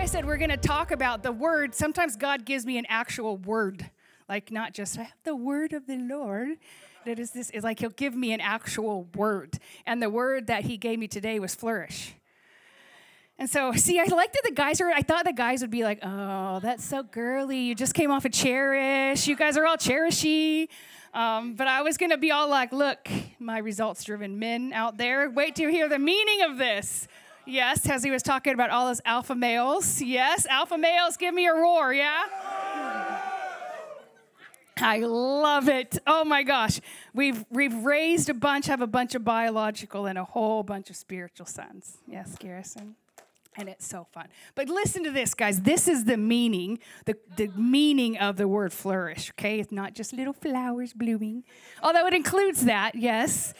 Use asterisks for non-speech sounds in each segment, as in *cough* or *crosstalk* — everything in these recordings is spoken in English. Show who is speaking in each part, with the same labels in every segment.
Speaker 1: I said, we're going to talk about the word. Sometimes God gives me an actual word, like not just "I have the word of the Lord. That is this is like He'll give me an actual word, and the word that He gave me today was flourish. And so, see, I liked that the guys are, I thought the guys would be like, oh, that's so girly. You just came off a of cherish. You guys are all cherishy. Um, but I was to be all like, look, my results driven men out there, wait to hear the meaning of this. Yes, as he was talking about all those alpha males. Yes, alpha males, give me a roar, yeah? I love it. Oh my gosh. We've we've raised a bunch, have a bunch of biological and a whole bunch of spiritual sons. Yes, Garrison. And it's so fun. But listen to this, guys. This is the meaning, the, the meaning of the word flourish, okay? It's not just little flowers blooming, although it includes that, yes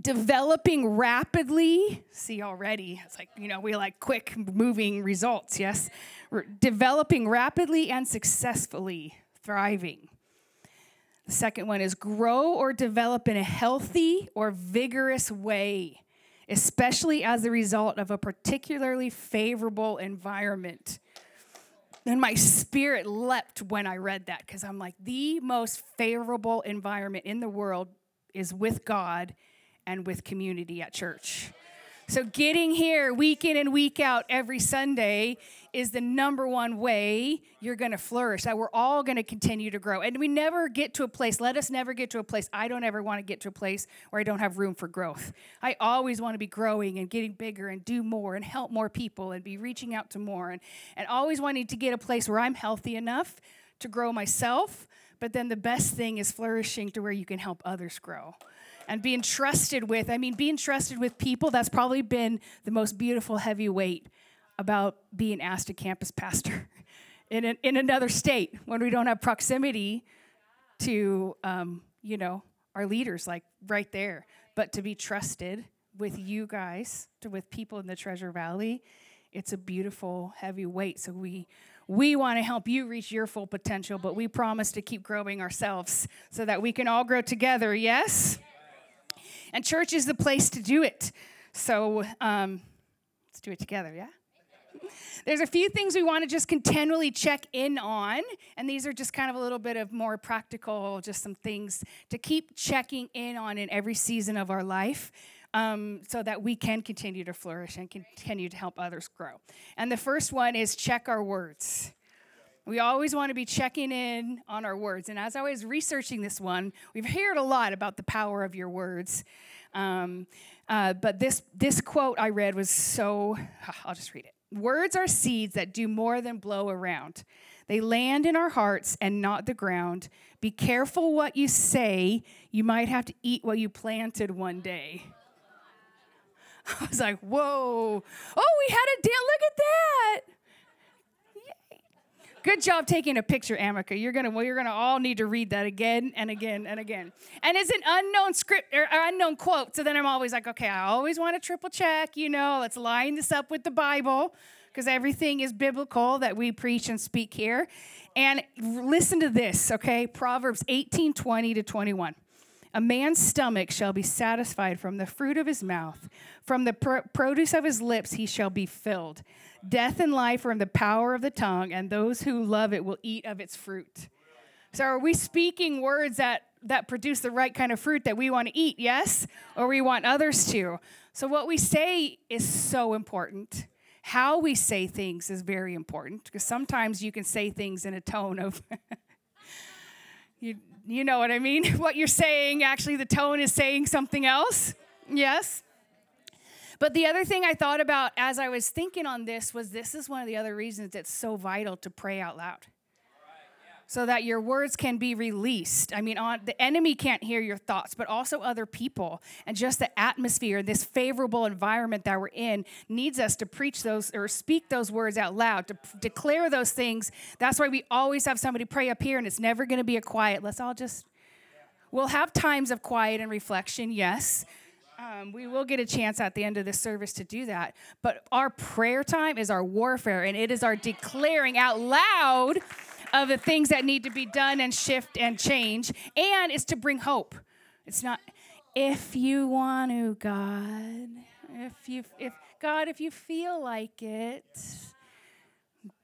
Speaker 1: developing rapidly. See already it's like you know we like quick moving results yes? Developing rapidly and successfully thriving. The second one is grow or develop in a healthy or vigorous way especially as a result of a particularly favorable environment. And my spirit leapt when i read that because i'm like the most favorable environment in the world is with god and with community at church. So, getting here week in and week out every Sunday is the number one way you're going to flourish. That we're all going to continue to grow. And we never get to a place, let us never get to a place. I don't ever want to get to a place where I don't have room for growth. I always want to be growing and getting bigger and do more and help more people and be reaching out to more and, and always wanting to get a place where I'm healthy enough to grow myself. But then the best thing is flourishing to where you can help others grow and being trusted with. I mean, being trusted with people, that's probably been the most beautiful heavy weight about being asked a campus pastor *laughs* in, an, in another state when we don't have proximity to, um, you know, our leaders, like right there. But to be trusted with you guys, to, with people in the Treasure Valley, it's a beautiful heavy weight. So we we want to help you reach your full potential, but we promise to keep growing ourselves so that we can all grow together. Yes? And church is the place to do it. So um, let's do it together, yeah? There's a few things we want to just continually check in on, and these are just kind of a little bit of more practical, just some things to keep checking in on in every season of our life. Um, so that we can continue to flourish and continue to help others grow. And the first one is check our words. We always want to be checking in on our words. And as I was researching this one, we've heard a lot about the power of your words. Um, uh, but this, this quote I read was so, *sighs* I'll just read it. Words are seeds that do more than blow around. They land in our hearts and not the ground. Be careful what you say. You might have to eat what you planted one day. *laughs* I was like, whoa. Oh, we had a damn, look at that. Good job taking a picture, Amica. You're gonna well, you're gonna all need to read that again and again and again. And it's an unknown script or unknown quote. So then I'm always like, okay, I always want to triple check. You know, let's line this up with the Bible because everything is biblical that we preach and speak here. And listen to this, okay? Proverbs 18, 20 to 21. A man's stomach shall be satisfied from the fruit of his mouth, from the pr- produce of his lips he shall be filled. Death and life are in the power of the tongue, and those who love it will eat of its fruit. So, are we speaking words that, that produce the right kind of fruit that we want to eat? Yes? Or we want others to? So, what we say is so important. How we say things is very important because sometimes you can say things in a tone of, *laughs* you, you know what I mean? *laughs* What you're saying, actually, the tone is saying something else. Yes? But the other thing I thought about as I was thinking on this was this is one of the other reasons it's so vital to pray out loud. So that your words can be released. I mean, on, the enemy can't hear your thoughts, but also other people. And just the atmosphere, this favorable environment that we're in, needs us to preach those or speak those words out loud, to p- declare those things. That's why we always have somebody pray up here, and it's never going to be a quiet. Let's all just, we'll have times of quiet and reflection, yes. Um, we will get a chance at the end of this service to do that. But our prayer time is our warfare, and it is our declaring out loud of the things that need to be done and shift and change, and it's to bring hope. It's not if you want to, God. If you, if God, if you feel like it.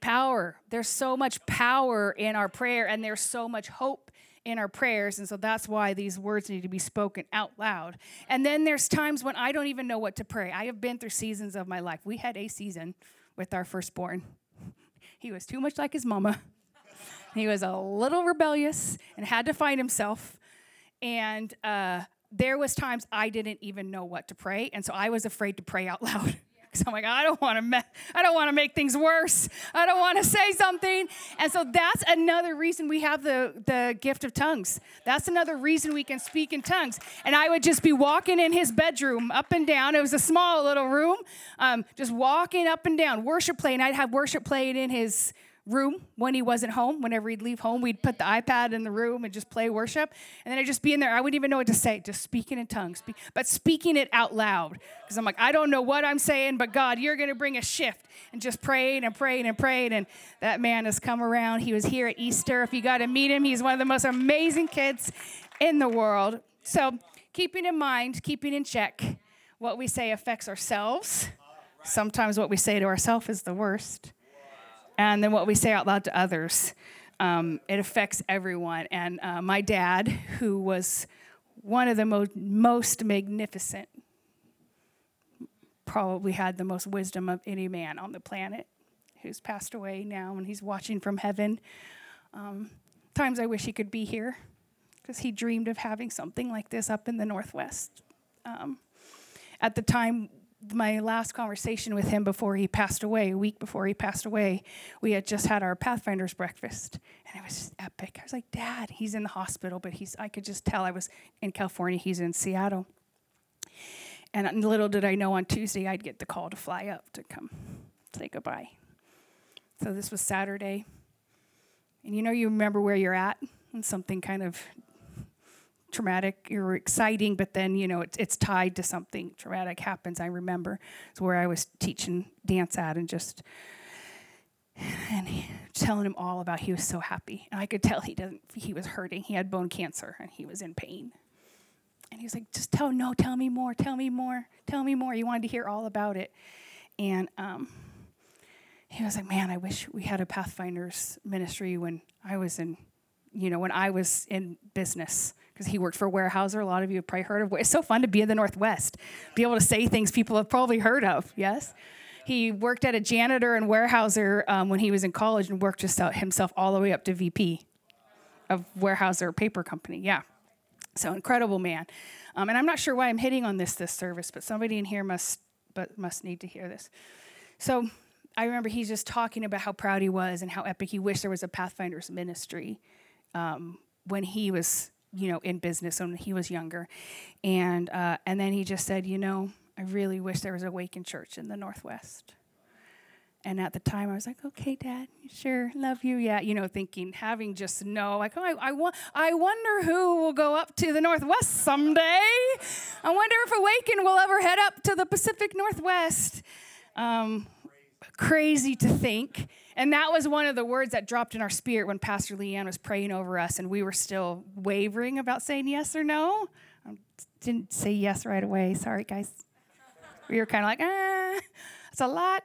Speaker 1: Power. There's so much power in our prayer, and there's so much hope in our prayers. And so that's why these words need to be spoken out loud. And then there's times when I don't even know what to pray. I have been through seasons of my life. We had a season with our firstborn. *laughs* He was too much like his mama. He was a little rebellious and had to find himself. And uh, there was times I didn't even know what to pray, and so I was afraid to pray out *laughs* loud. Because I'm like, I don't want to, me- I don't want to make things worse. I don't want to say something, and so that's another reason we have the the gift of tongues. That's another reason we can speak in tongues. And I would just be walking in his bedroom, up and down. It was a small little room, um, just walking up and down, worship playing. I'd have worship playing in his room when he wasn't home. Whenever he'd leave home, we'd put the iPad in the room and just play worship. And then I'd just be in there. I wouldn't even know what to say, just speaking in tongues, but speaking it out loud. Because I'm like, I don't know what I'm saying, but God, you're going to bring a shift. And just praying and praying and praying. And that man has come around. He was here at Easter. If you got to meet him, he's one of the most amazing kids in the world. So, keeping in mind, keeping in check, what we say affects ourselves. Sometimes what we say to ourselves is the worst and then what we say out loud to others. Um, it affects everyone. And uh, my dad, who was one of the mo- most magnificent, probably had the most wisdom of any man on the planet, who's passed away now and he's watching from heaven. Um, times I wish he could be here because he dreamed of having something like this up in the Northwest. Um, at the time, my last conversation with him before he passed away, a week before he passed away, we had just had our Pathfinders breakfast, and it was just epic. I was like, "Dad, he's in the hospital, but he's." I could just tell I was in California. He's in Seattle, and little did I know on Tuesday I'd get the call to fly up to come say goodbye. So this was Saturday, and you know you remember where you're at, and something kind of traumatic or exciting, but then you know it's it's tied to something traumatic happens. I remember it's where I was teaching dance at, and just and he, telling him all about. He was so happy, and I could tell he doesn't. He was hurting. He had bone cancer, and he was in pain. And he was like, "Just tell no, tell me more, tell me more, tell me more." He wanted to hear all about it, and um, he was like, "Man, I wish we had a Pathfinders ministry when I was in." You know, when I was in business, because he worked for Weyerhaeuser. A lot of you have probably heard of. It. It's so fun to be in the Northwest, be able to say things people have probably heard of. Yes, he worked at a janitor in Weyerhaeuser um, when he was in college and worked himself all the way up to VP of Weyerhaeuser Paper Company. Yeah, so incredible man. Um, and I'm not sure why I'm hitting on this this service, but somebody in here must but must need to hear this. So I remember he's just talking about how proud he was and how epic he wished there was a Pathfinders ministry um, when he was you know in business when he was younger. And uh, and then he just said you know i really wish there was Awaken church in the northwest. And at the time i was like okay dad sure love you. Yeah you know thinking having just no like oh, I, I, wa- I wonder who will go up to the northwest someday. I wonder if awaken will ever head up to the pacific northwest. Um, crazy to think and that was one of the words that dropped in our spirit when Pastor Leanne was praying over us, and we were still wavering about saying yes or no. I didn't say yes right away. Sorry, guys. We were kind of like, ah, it's a lot.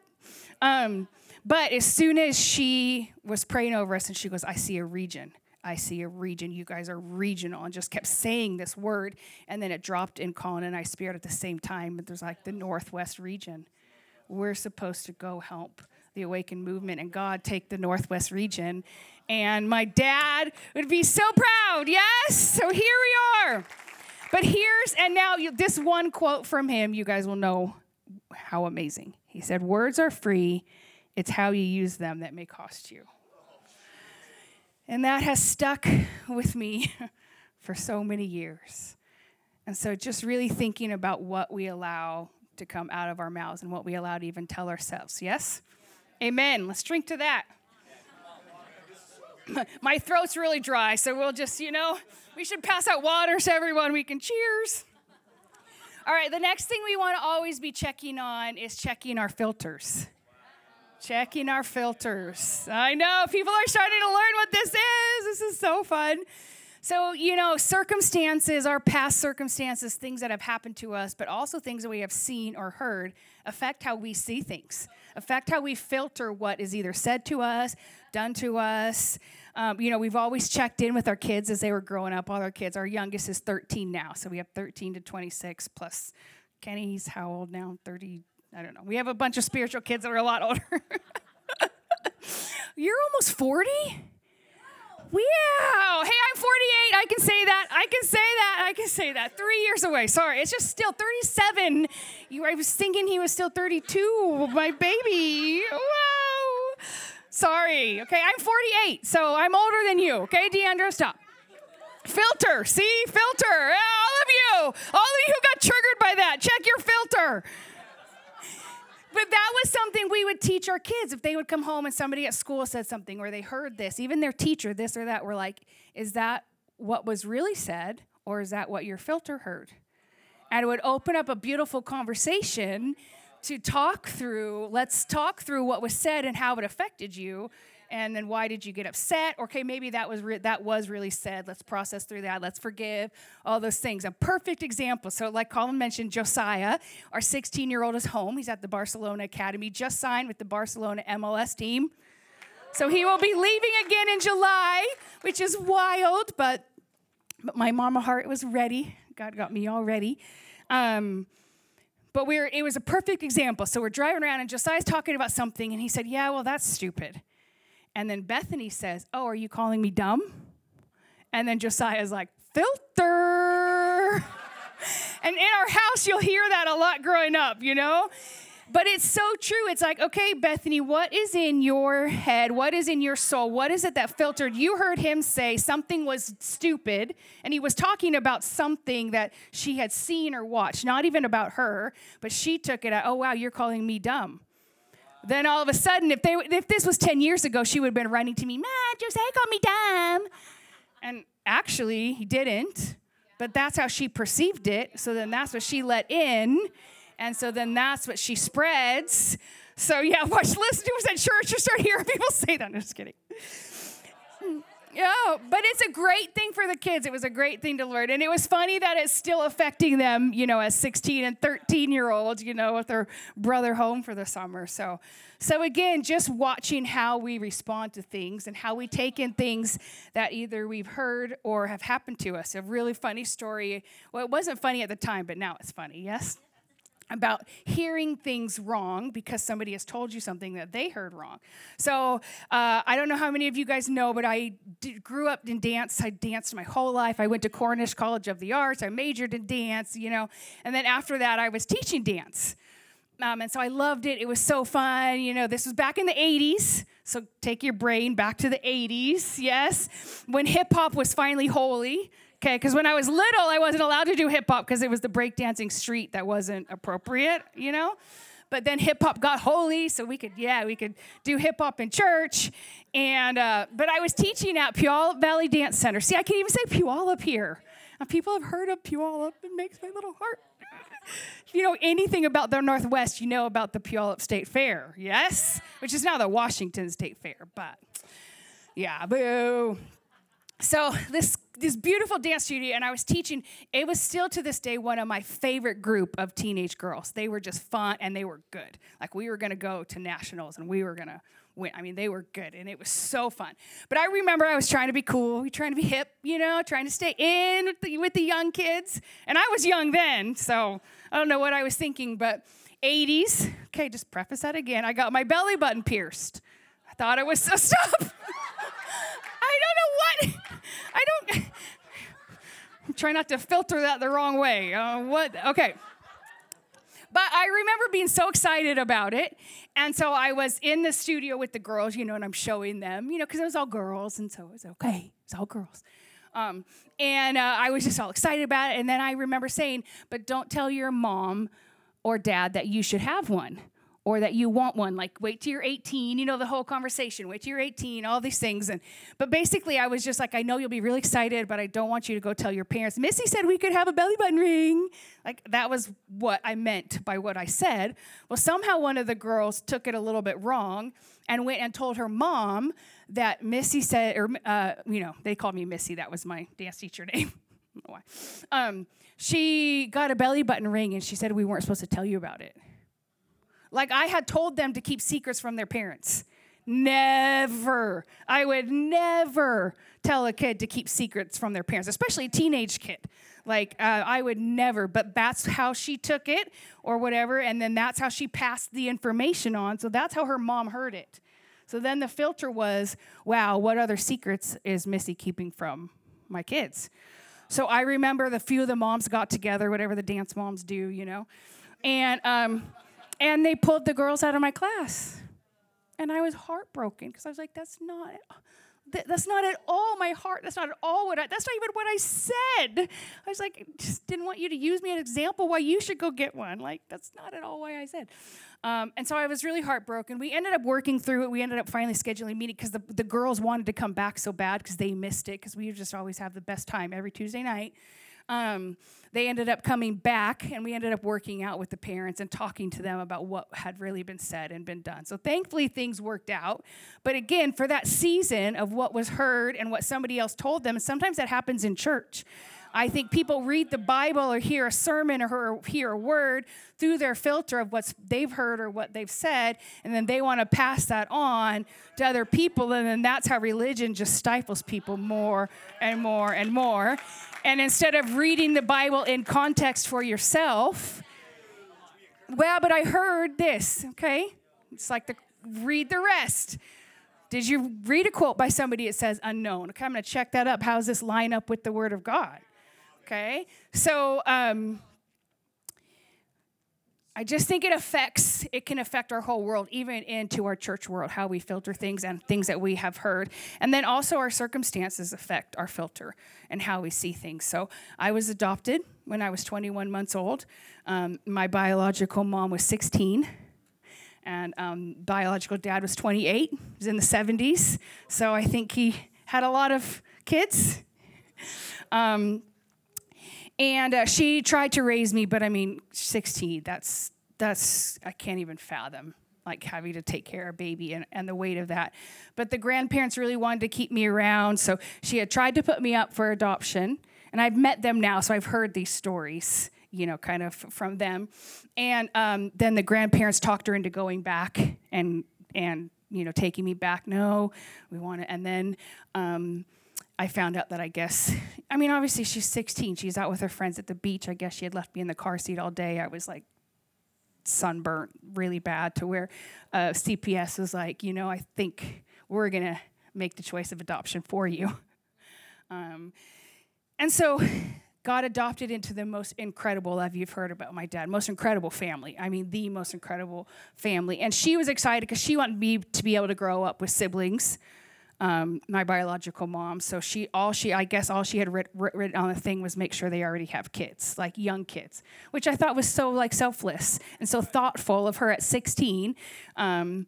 Speaker 1: Um, but as soon as she was praying over us, and she goes, I see a region. I see a region. You guys are regional, and just kept saying this word. And then it dropped in Colin and I spirit at the same time. But there's like the Northwest region. We're supposed to go help the Awaken movement and God take the Northwest region. And my dad would be so proud. Yes. So here we are. But here's, and now you, this one quote from him, you guys will know how amazing. He said, Words are free, it's how you use them that may cost you. And that has stuck with me *laughs* for so many years. And so just really thinking about what we allow to come out of our mouths and what we allow to even tell ourselves. Yes? Amen. Let's drink to that. *laughs* My throat's really dry, so we'll just, you know, we should pass out water so everyone we can cheers. All right, the next thing we want to always be checking on is checking our filters. Checking our filters. I know people are starting to learn what this is. This is so fun. So, you know, circumstances, our past circumstances, things that have happened to us, but also things that we have seen or heard affect how we see things, affect how we filter what is either said to us, done to us. Um, you know, we've always checked in with our kids as they were growing up. All our kids, our youngest is 13 now. So we have 13 to 26 plus Kenny's how old now? 30. I don't know. We have a bunch of spiritual kids that are a lot *laughs* older. You're almost 40? Wow. Hey, I'm 48. I can say that. I can say that. I can say that. Three years away. Sorry. It's just still 37. You, I was thinking he was still 32. My baby. Wow. Sorry. Okay, I'm 48, so I'm older than you. Okay, Deandra, stop. Filter. See? Filter. All of you. All of you who got triggered by that, check your filter but that was something we would teach our kids if they would come home and somebody at school said something or they heard this, even their teacher, this or that. We're like, is that what was really said or is that what your filter heard? And it would open up a beautiful conversation to talk through. Let's talk through what was said and how it affected you and then why did you get upset? Okay maybe that was re- that was really said. Let's process through that. Let's forgive. All those things. A perfect example. So like colin mentioned josiah our 16 year old is home. He's at the barcelona academy. Just signed with the barcelona mls team. So he will be leaving again in july which is wild but but my mama heart was ready. God got me all ready. Um, but we are it was a perfect example. So we're driving around and Josiah's talking about something, and he said, Yeah, well, that's stupid. And then Bethany says, Oh, are you calling me dumb? And then Josiah's like, Filter. *laughs* and in our house, you'll hear that a lot growing up, you know? But it's so true. It's like, okay, Bethany, what is in your head? What is in your soul? What is it that filtered? You heard him say something was stupid, and he was talking about something that she had seen or watched, not even about her, but she took it, at, oh, wow, you're calling me dumb. Then all of a sudden, if, they, if this was 10 years ago, she would have been running to me, Ma, Jose called me dumb. And actually, he didn't. But that's how she perceived it. So then that's what she let in. And so then that's what she spreads. So yeah, *laughs* watch, listen to us at church. You start hearing people say that. No, just kidding. Yeah, but it's a great thing for the kids. It was a great thing to learn. And it was funny that it's still affecting them, you know, as 16 and 13 year olds, you know, with their brother home for the summer. So, so again, just watching how we respond to things and how we take in things that either we've heard or have happened to us. A really funny story. Well, it wasn't funny at the time, but now it's funny, yes? About hearing things wrong because somebody has told you something that they heard wrong. So uh, I don't know how many of you guys know, but I grew up in dance. I danced my whole life. I went to Cornish College of the Arts. I majored in dance, you know, and then after that, I was teaching dance. Um, and so I loved it. It was so fun. You know, this was back in the 80s. So take your brain back to the 80s, yes, when hip hop was finally holy. Okay, because when I was little, I wasn't allowed to do hip hop because it was the breakdancing street that wasn't appropriate, you know? But then hip hop got holy, so we could, yeah, we could do hip hop in church. And, uh, but I was teaching at Puyallup Valley Dance Center. See, I can't even say Puyallup here. And people have heard of Puyallup. It makes my little heart. if *laughs* you know anything about the Northwest, you know about the Puyallup State Fair, yes? Which is now the Washington State Fair, but yeah, boo. So *laughs* this this beautiful dance studio and I was teaching. It was still to this day one of my favorite group of teenage girls. They were just fun and they were good. Like we were going to go to nationals and we were going to win. I mean, they were good and it was so fun. But I remember I was trying to be cool, trying to be hip, you know, trying to stay in with the, with the young kids. And I was young then, so I don't know what I was thinking, but 80s. Okay, just preface that again. I got my belly button pierced. I thought it was so *laughs* stop. I don't know what. I don't. *laughs* Try not to filter that the wrong way. Uh, what? Okay. But I remember being so excited about it. And so I was in the studio with the girls, you know, and I'm showing them, you know, because it was all girls. And so it was okay, it's all girls. Um, and uh, I was just all excited about it. And then I remember saying, but don't tell your mom or dad that you should have one or that you want one like wait till you're 18 you know the whole conversation wait till you're 18 all these things. And but basically i was just like i know you'll be really excited but i don't want you to go tell your parents missy said we could have a belly button ring. Like that was what i meant by what i said. Well somehow one of the girls took it a little bit wrong and went and told her mom that missy said or uh, you know they called me missy that was my dance teacher *laughs* name. Why. Um, she got a belly button ring and she said we weren't supposed to tell you about it like I had told them to keep secrets from their parents. Never. I would never tell a kid to keep secrets from their parents, especially a teenage kid. Like, uh, I would never, but that's how she took it or whatever. And then that's how she passed the information on. So that's how her mom heard it. So then the filter was, wow, what other secrets is Missy keeping from my kids? So I remember the few of the moms got together, whatever the dance moms do, you know. And, um, and they pulled the girls out of my class. And I was heartbroken because I was like, that's not that's not at all my heart. That's not at all what I, that's not even what I said. I was like, just didn't want you to use me as an example why you should go get one. Like, that's not at all why I said. Um, and so I was really heartbroken. We ended up working through it. We ended up finally scheduling a meeting because the, the girls wanted to come back so bad because they missed it because we just always have the best time every Tuesday night. Um, they ended up coming back and we ended up working out with the parents and talking to them about what had really been said and been done. So thankfully things worked out. But again, for that season of what was heard and what somebody else told them, sometimes that happens in church. I think people read the Bible or hear a sermon or hear a word through their filter of what they've heard or what they've said, and then they want to pass that on to other people, and then that's how religion just stifles people more and more and more. And instead of reading the Bible in context for yourself, well, but I heard this, okay? It's like the read the rest. Did you read a quote by somebody that says unknown? Okay, I'm going to check that up. How does this line up with the Word of God? Okay, so um, I just think it affects, it can affect our whole world, even into our church world, how we filter things and things that we have heard. And then also our circumstances affect our filter and how we see things. So I was adopted when I was 21 months old. Um, my biological mom was 16 and um, biological dad was 28 he was in the 70s so i think he had a lot of kids um, and uh, she tried to raise me, but I mean, 16, that's, that's, I can't even fathom like having to take care of a baby and, and the weight of that. But the grandparents really wanted to keep me around. So she had tried to put me up for adoption. And I've met them now, so I've heard these stories, you know, kind of from them. And um, then the grandparents talked her into going back and, and, you know, taking me back. No, we want to. And then, um, I found out that I guess, I mean, obviously she's 16. She's out with her friends at the beach. I guess she had left me in the car seat all day. I was like sunburnt really bad to where uh, CPS was like, you know, I think we're going to make the choice of adoption for you. *laughs* Um, and so God adopted into the most incredible love you've heard about my dad, most incredible family. I mean, the most incredible family. And she was excited because she wanted me to be able to grow up with siblings um, my biological mom. So she, all she, I guess, all she had writ, writ, written on the thing was make sure they already have kids, like young kids, which I thought was so like selfless and so thoughtful of her at 16. Um,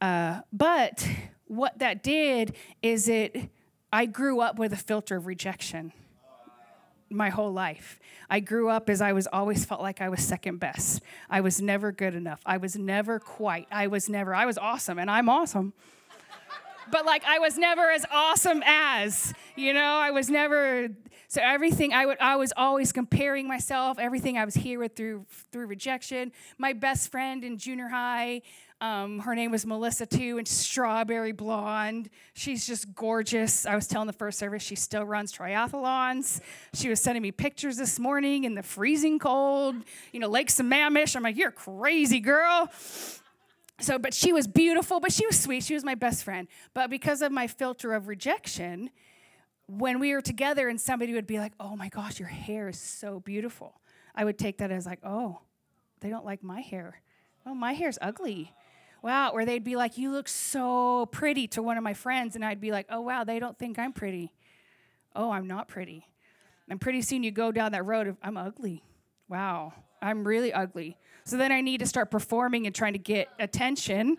Speaker 1: uh, but what that did is it, I grew up with a filter of rejection my whole life. I grew up as I was always felt like I was second best. I was never good enough. I was never quite. I was never, I was awesome, and I'm awesome but like I was never as awesome as, you know, I was never so everything I would I was always comparing myself, everything I was here with through through rejection. My best friend in junior high, um, her name was Melissa too, and strawberry blonde. She's just gorgeous. I was telling the first service she still runs triathlons. She was sending me pictures this morning in the freezing cold, you know, Lake Sammamish. I'm like, you're crazy, girl so but she was beautiful but she was sweet she was my best friend but because of my filter of rejection when we were together and somebody would be like oh my gosh your hair is so beautiful i would take that as like oh they don't like my hair. Oh, my hair's ugly. Wow. Or they'd be like, you look so pretty to one of my friends. And I'd be like, oh, wow, they don't think I'm pretty. Oh, I'm not pretty. And pretty soon you go down that road of, I'm ugly. Wow, I'm really ugly. So then I need to start performing and trying to get attention.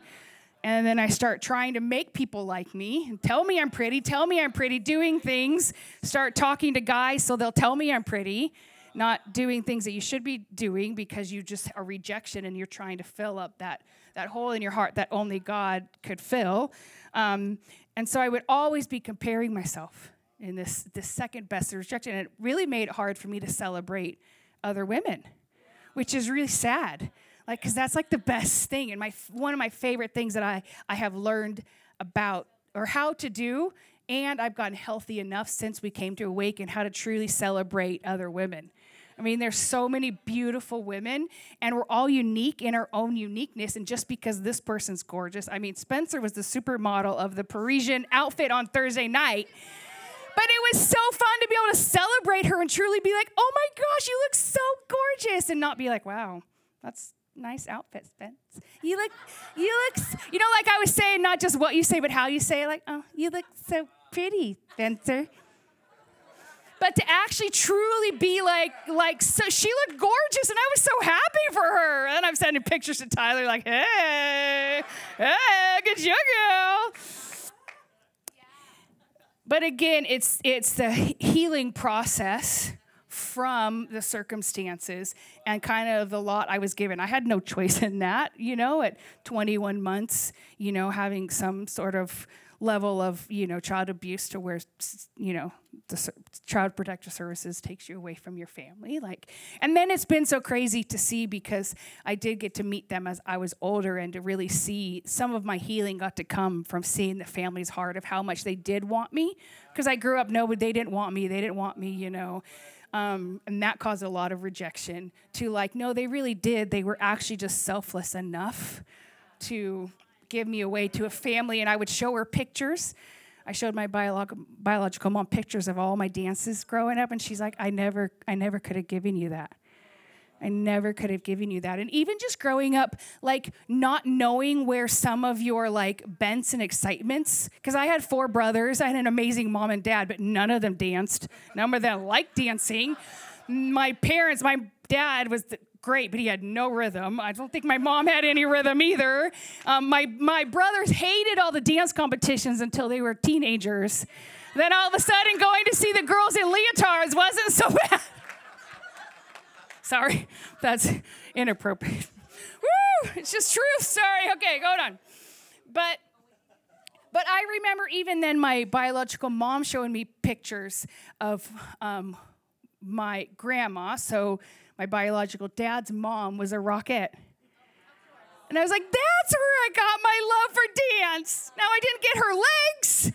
Speaker 1: And then I start trying to make people like me tell me I'm pretty, tell me I'm pretty, doing things, start talking to guys so they'll tell me I'm pretty, not doing things that you should be doing because you just are rejection and you're trying to fill up that, that hole in your heart that only God could fill. Um, and so I would always be comparing myself in this, this second best rejection. And it really made it hard for me to celebrate other women, which is really sad. Like, because that's like the best thing. And my, one of my favorite things that I, I have learned about or how to do. And I've gotten healthy enough since we came to Awaken how to truly celebrate other women. I mean, there's so many beautiful women, and we're all unique in our own uniqueness. And just because this person's gorgeous, I mean, Spencer was the supermodel of the Parisian outfit on Thursday night. But it was so fun to be able to celebrate her and truly be like, oh my gosh, you look so gorgeous, and not be like, wow, that's nice outfit, Spence. You look, you look, you know, like I was saying, not just what you say, but how you say it, like, oh, you look so pretty, Spencer. But to actually truly be like, like, so she looked gorgeous, and I was so happy for her. And I'm sending pictures to Tyler, like, hey, hey, good job, girl. But again, it's it's the healing process from the circumstances and kind of the lot I was given. I had no *laughs* choice in that, you know, at 21 months, you know, having some sort of level of you know child abuse to where you know the child protective services takes you away from your family like and then it's been so crazy to see because i did get to meet them as i was older and to really see some of my healing got to come from seeing the family's heart of how much they did want me because i grew up no they didn't want me they didn't want me you know um, and that caused a lot of rejection to like no they really did they were actually just selfless enough to give me away to a family, and I would show her pictures. I showed my biolog- biological mom pictures of all my dances growing up, and she's like, "I never, I never could have given you that. I never could have given you that." And even just growing up, like not knowing where some of your like bents and excitements, because I had four brothers, I had an amazing mom and dad, but none of them danced. None of them liked dancing. My parents, my dad was great, but he had no rhythm. I don't think my mom had any rhythm either. Um, my, my brothers hated all the dance competitions until they were teenagers. Then all of a sudden, going to see the girls in leotards wasn't so *laughs* bad. Sorry, that's inappropriate. Woo! It's just truth. Sorry. Okay, go on. But but I remember even then my biological mom showing me pictures of um, my grandma. So my biological dad's mom was a Rockette. And I was like, that's where I got my love for dance. Now, I didn't get her legs,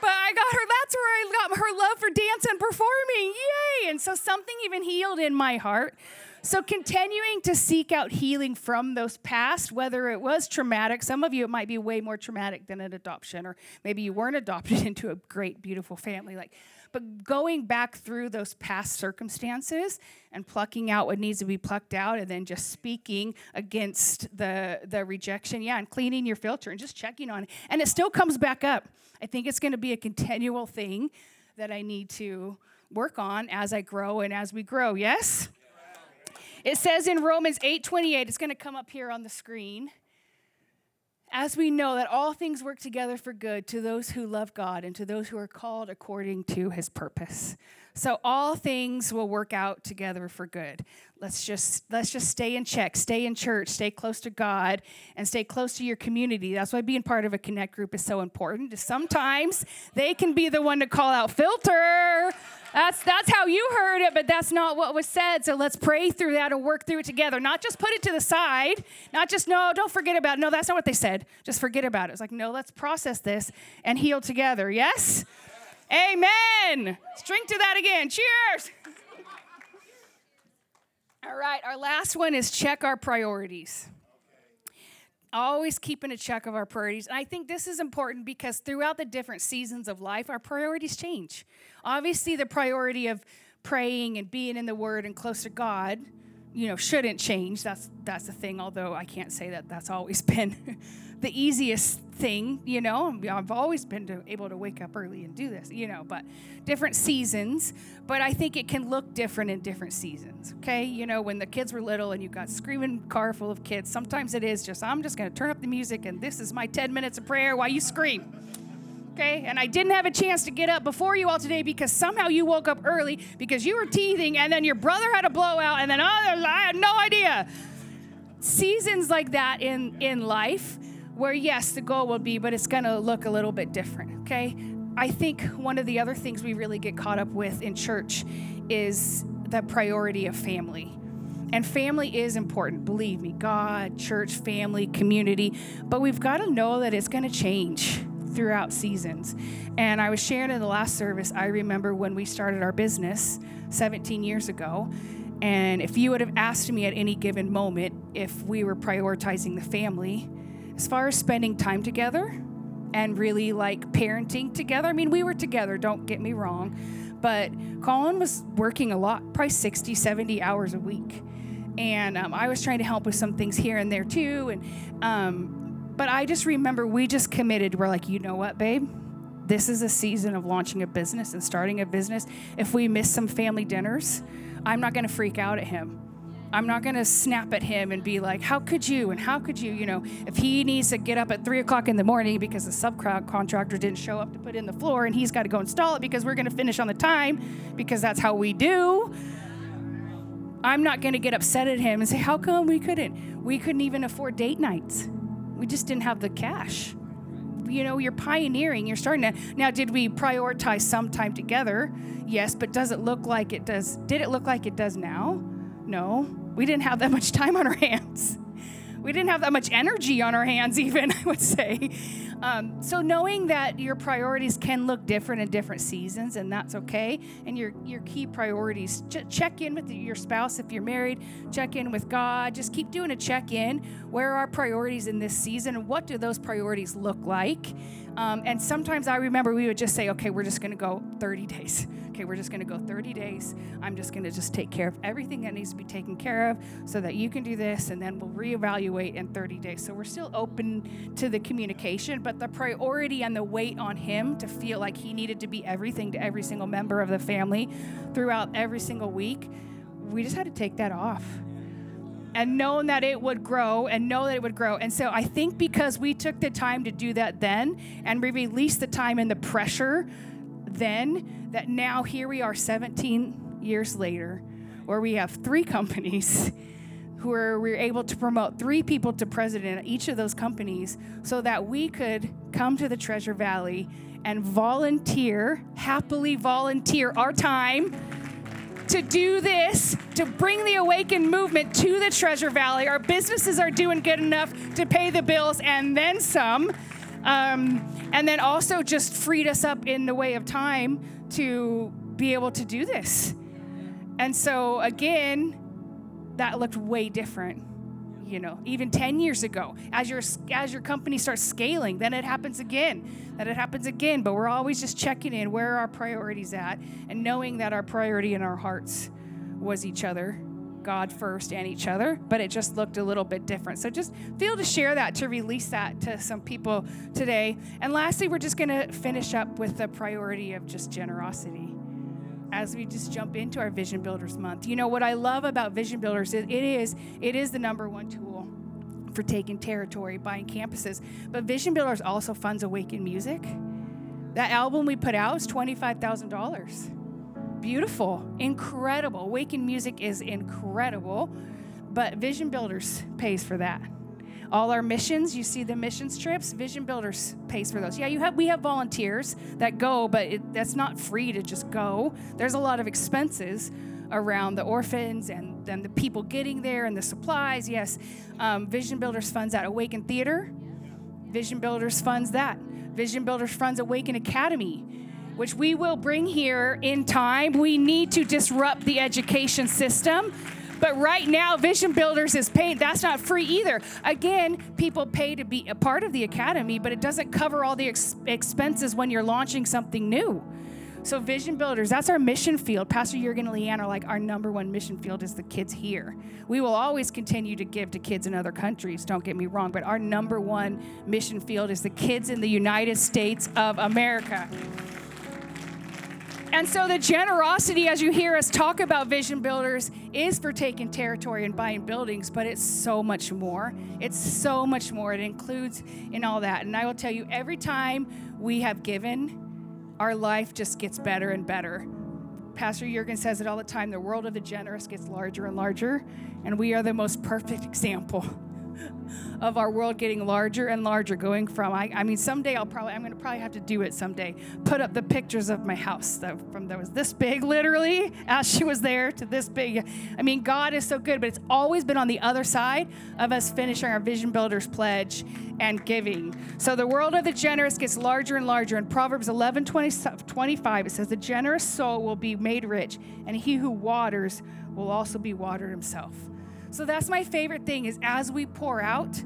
Speaker 1: but I got her, that's where I got her love for dance and performing. Yay! And so something even healed in my heart. So, continuing to seek out healing from those past, whether it was traumatic, some of you it might be way more traumatic than an adoption, or maybe you weren't adopted *laughs* into a great, beautiful family. Like, but going back through those past circumstances and plucking out what needs to be plucked out and then just speaking against the, the rejection, yeah, and cleaning your filter and just checking on it. And it still comes back up. I think it's going to be a continual thing that I need to work on as I grow and as we grow. Yes? It says in Romans 8:28, it's going to come up here on the screen as we know that all things work together for good to those who love God and to those who are called according to his purpose. So all things will work out together for good. Let's just let's just stay in check, stay in church, stay close to God and stay close to your community. That's why being part of a connect group is so important. Sometimes they can be the one to call out filter that's that's how you heard it, but that's not what was said. So let's pray through that and work through it together. Not just put it to the side, not just no, don't forget about it. No, that's not what they said. Just forget about it. It's like, no, let's process this and heal together. Yes? Amen. Let's drink to that again. Cheers. All right, our last one is check our priorities always keeping a check of our priorities. And I think this is important because throughout the different seasons of life, our priorities change. Obviously, the priority of praying and being in the Word and close to God you know, shouldn't change. That's that's the thing. Although I can't say that that's always *laughs* been the easiest thing. You know, I've always been able to wake up early and do this. You know, but different seasons. But I think it can look different in different seasons. Okay, you know, when the kids were little and you got screaming car full of kids, sometimes it is just I'm just going to turn up the music and this is my 10 minutes of prayer while you scream okay? And I didn't have a chance to get up before you all today because somehow you woke up early because you were teething and then your brother had a blowout and then oh, I had no idea. Seasons like that in, in life where, yes, the goal will be, but it's going to look a little bit different, okay? I think one of the other things we really get caught up with in church is the priority of family. And family is important, believe me God, church, family, community. But we've got to know that it's going to change throughout seasons. And I was sharing in the last service, I remember when we started our business 17 years ago. And if you would have asked me at any given moment if we were prioritizing the family, as far as spending time together and really like parenting together, I mean, we were together, don't get me wrong, but Colin was working a lot, probably 60, 70 hours a week. And um, I was trying to help with some things here and there too. And um, but I just remember we just committed. We're like, you know what, babe? This is a season of launching a business and starting a business. If we miss some family dinners, I'm not going to freak out at him. I'm not going to snap at him and be like, how could you? And how could you? You know, if he needs to get up at three o'clock in the morning because the subcontractor didn't show up to put in the floor and he's got to go install it because we're going to finish on the time because that's how we do. I'm not going to get upset at him and say, how come we couldn't? We couldn't even afford date nights we just didn't have the cash. You know, you're pioneering, you're starting to. Now, did we prioritize some time together? Yes, but does it look like it does? Did it look like it does now? No. We didn't have that much time on our hands. We didn't have that much energy on our hands, *laughs* even, I would say. Um, so knowing that your priorities can look different in different seasons, and that's okay. And your your key priorities, ch- check in with your spouse if you're married. Check in with God. Just keep doing a check in. Where are our priorities in this season, and what do those priorities look like? Um, and sometimes I remember we would just say, okay, we're just going to go 30 days. *laughs* Okay, we're just going to go 30 days. I'm just going to just take care of everything that needs to be taken care of so that you can do this, and then we'll reevaluate in 30 days. So we're still open to the communication, but the priority and the weight on him to feel like he needed to be everything to every single member of the family throughout every single week, we just had to take that off and known that it would grow and know that it would grow. And so I think because we took the time to do that then and we released the time and the pressure then, that now here we are 17 years later, where we have three companies who *laughs* where we're able to promote three people to president at each of those companies so that we could come to the Treasure Valley and volunteer, happily volunteer our time to do this, to bring the awakened movement to the Treasure Valley. Our businesses are doing good enough to pay the bills and then some. Um, and then also just freed us up in the way of time to be able to do this. And so, again, that looked way different you know even 10 years ago as your as your company starts scaling then it happens again that it happens again but we're always just checking in where our priorities at and knowing that our priority in our hearts was each other God first and each other, but it just looked a little bit different. So just feel to share that, to release that to some people today. And lastly, we're just going to finish up with the priority of just generosity as we just jump into our Vision Builders month. You know what I love about Vision Builders is it is it is the number one tool for taking territory, buying campuses. But Vision Builders also funds Awaken Music. That album we put out is $25,000. Beautiful, incredible. Awaken Music is incredible, but Vision Builders pays for that all our missions you see the missions trips vision builders pays for those. Yeah you have we have volunteers that go but it, that's not free to just go. There's a lot of expenses around the orphans and then the people getting there and the supplies yes. Um, vision builders funds that awaken theater. Vision builders funds that. Vision builders funds awaken academy which we will bring here in time. We need to disrupt the education system but right now, Vision Builders is paying. That's not free either. Again, people pay to be a part of the academy, but it doesn't cover all the ex- expenses when you're launching something new. So, Vision Builders, that's our mission field. Pastor Jurgen and Leanne are like, our number one mission field is the kids here. We will always continue to give to kids in other countries, don't get me wrong, but our number one mission field is the kids in the United States of America. And so the generosity, as you hear us talk about vision builders, is for taking territory and buying buildings, but it's so much more. It's so much more. It includes in all that. And I will tell you, every time we have given, our life just gets better and better. Pastor Jurgen says it all the time the world of the generous gets larger and larger, and we are the most perfect example of our world getting larger and larger, going from, I, I mean, someday I'll probably, I'm going to probably have to do it someday. Put up the pictures of my house that, from that was this big, *laughs* literally, as she was there, to this big. I mean, God is so good, but it's always been on the other side of us finishing our Vision Builders pledge and giving. So the world of the generous gets larger and larger. In Proverbs 11 20, 25, it says, The generous soul will be made rich, and he who waters will also be watered himself. So that's my favorite thing is as we pour out,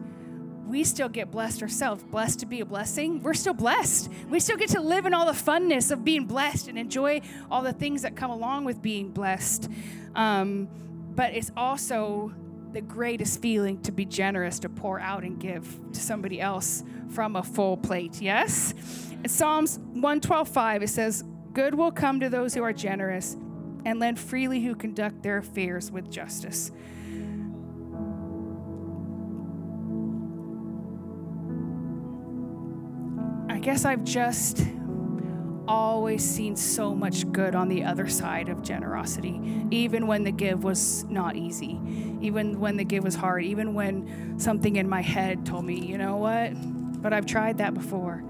Speaker 1: we still get blessed ourselves, blessed to be a blessing. We're still blessed. We still get to live in all the funness of being blessed and enjoy all the things that come along with being blessed. Um, but it's also the greatest feeling to be generous, to pour out and give to somebody else from a full plate. Yes? In Psalms 112:5, it says, Good will come to those who are generous and lend freely who conduct their affairs with justice. Guess I've just always seen so much good on the other side of generosity, even when the give was not easy, even when the give was hard, even when something in my head told me, you know what, but I've tried that before.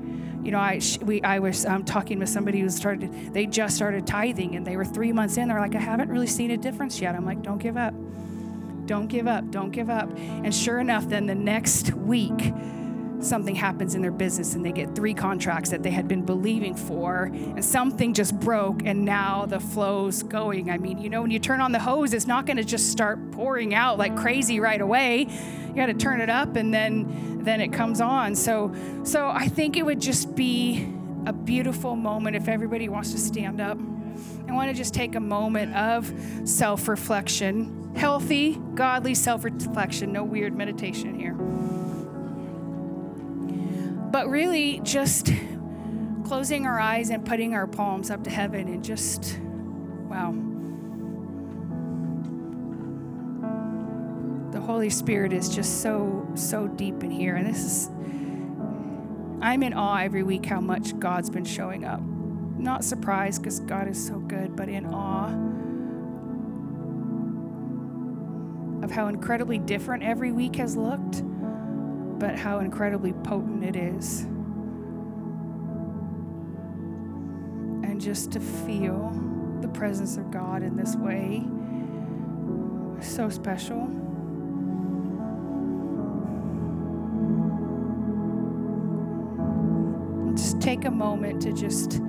Speaker 1: You know, I we I was um, talking with somebody who started. They just started tithing, and they were three months in. They're like, I haven't really seen a difference yet. I'm like, don't give up, don't give up, don't give up. And sure enough, then the next week, something happens in their business and they get three contracts that they had been believing for and something just broke and now the flow's going. I mean you know when you turn on the hose it's not going to just start pouring out like crazy right away. You got to turn it up and then then it comes on. So so i think it would just be a beautiful moment if everybody wants to stand up. I want to just take a moment of self-reflection. Healthy godly self-reflection. No weird meditation here but really, just closing our eyes and putting our palms up to heaven and just, wow. The Holy Spirit is just so, so deep in here. And this is, I'm in awe every week how much God's been showing up. Not surprised because God is so good, but in awe of how incredibly different every week has looked but how incredibly potent it is. And just to feel the presence of God in this way, is so special. Just take a moment to just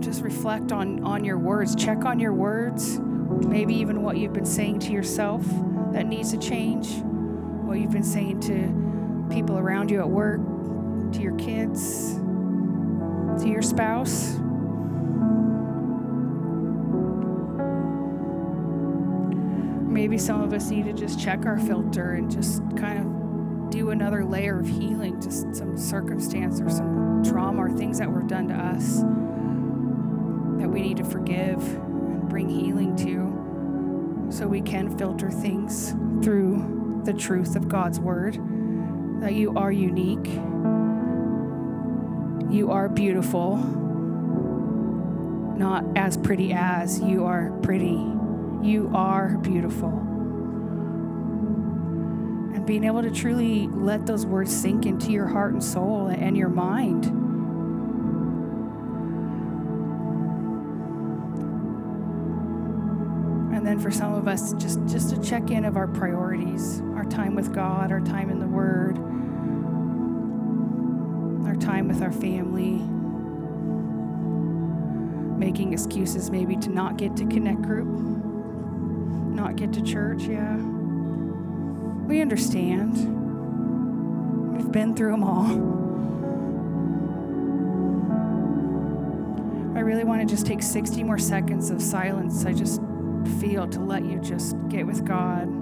Speaker 1: just reflect on on your words check on your words maybe even what you've been saying to yourself that needs to change what you've been saying to people around you at work, to your kids, to your spouse. Maybe some of us need to just check our filter and just kind of do another layer of healing to some circumstance or some trauma or things that were done to us that we need to forgive and bring healing to so we can filter things through the truth of God's word that you are unique, you are beautiful, not as pretty as, you are pretty. You are beautiful. And being able to truly let those words sink into your heart and soul and your mind. And then for some of us, just, just a check in of our priorities, our time with God, our time in the Word our time with our family, making excuses maybe to not get to Connect Group, not get to church. Yeah. We understand. We've been through them all. I really want to just take 60 more seconds of silence. I just feel to let you just get with God.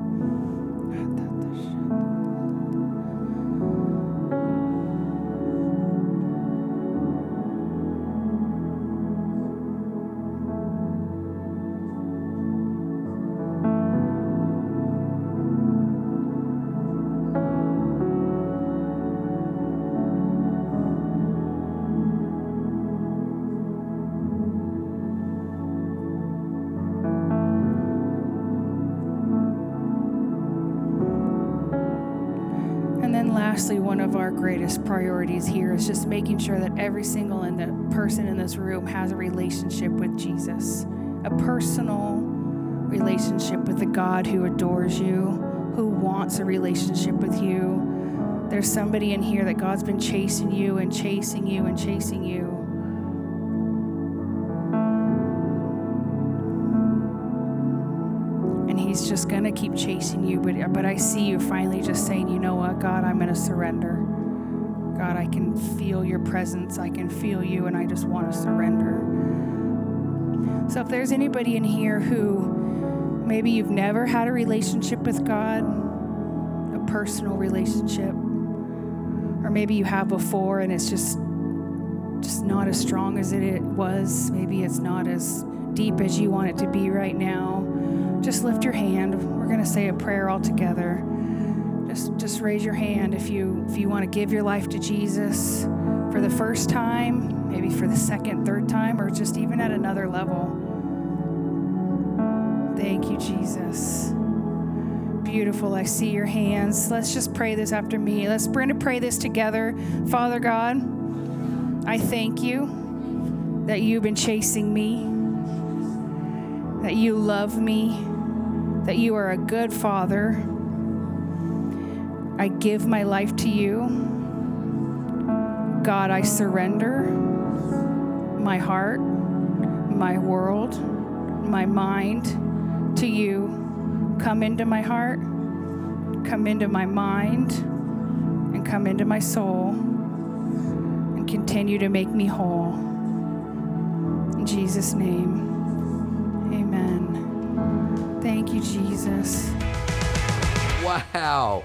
Speaker 1: Priorities here is just making sure that every single in the person in this room has a relationship with Jesus, a personal relationship with the God who adores you, who wants a relationship with you. There's somebody in here that God's been chasing you and chasing you and chasing you. And He's just going to keep chasing you. But, but I see you finally just saying, you know what, God, I'm going to surrender. God, I can feel your presence. I can feel you, and I just want to surrender. So if there's anybody in here who maybe you've never had a relationship with God, a personal relationship, or maybe you have before and it's just just not as strong as it was. Maybe it's not as deep as you want it to be right now just lift your hand. We're going to say a prayer all together. Just, just raise your hand if you if you want to give your life to Jesus for the first time, maybe for the second, third time, or just even at another level. Thank you, Jesus. Beautiful. I see your hands. Let's just pray this after me. Let's Brenda pray this together. Father God, I thank you that you've been chasing me, that you love me that you are a good father. I give my life to you. God, I surrender my heart, my world, my mind to you. Come into my heart, come into my mind, and come into my soul, and continue to make me whole. In Jesus' name, amen. Thank you, Jesus.
Speaker 2: Wow.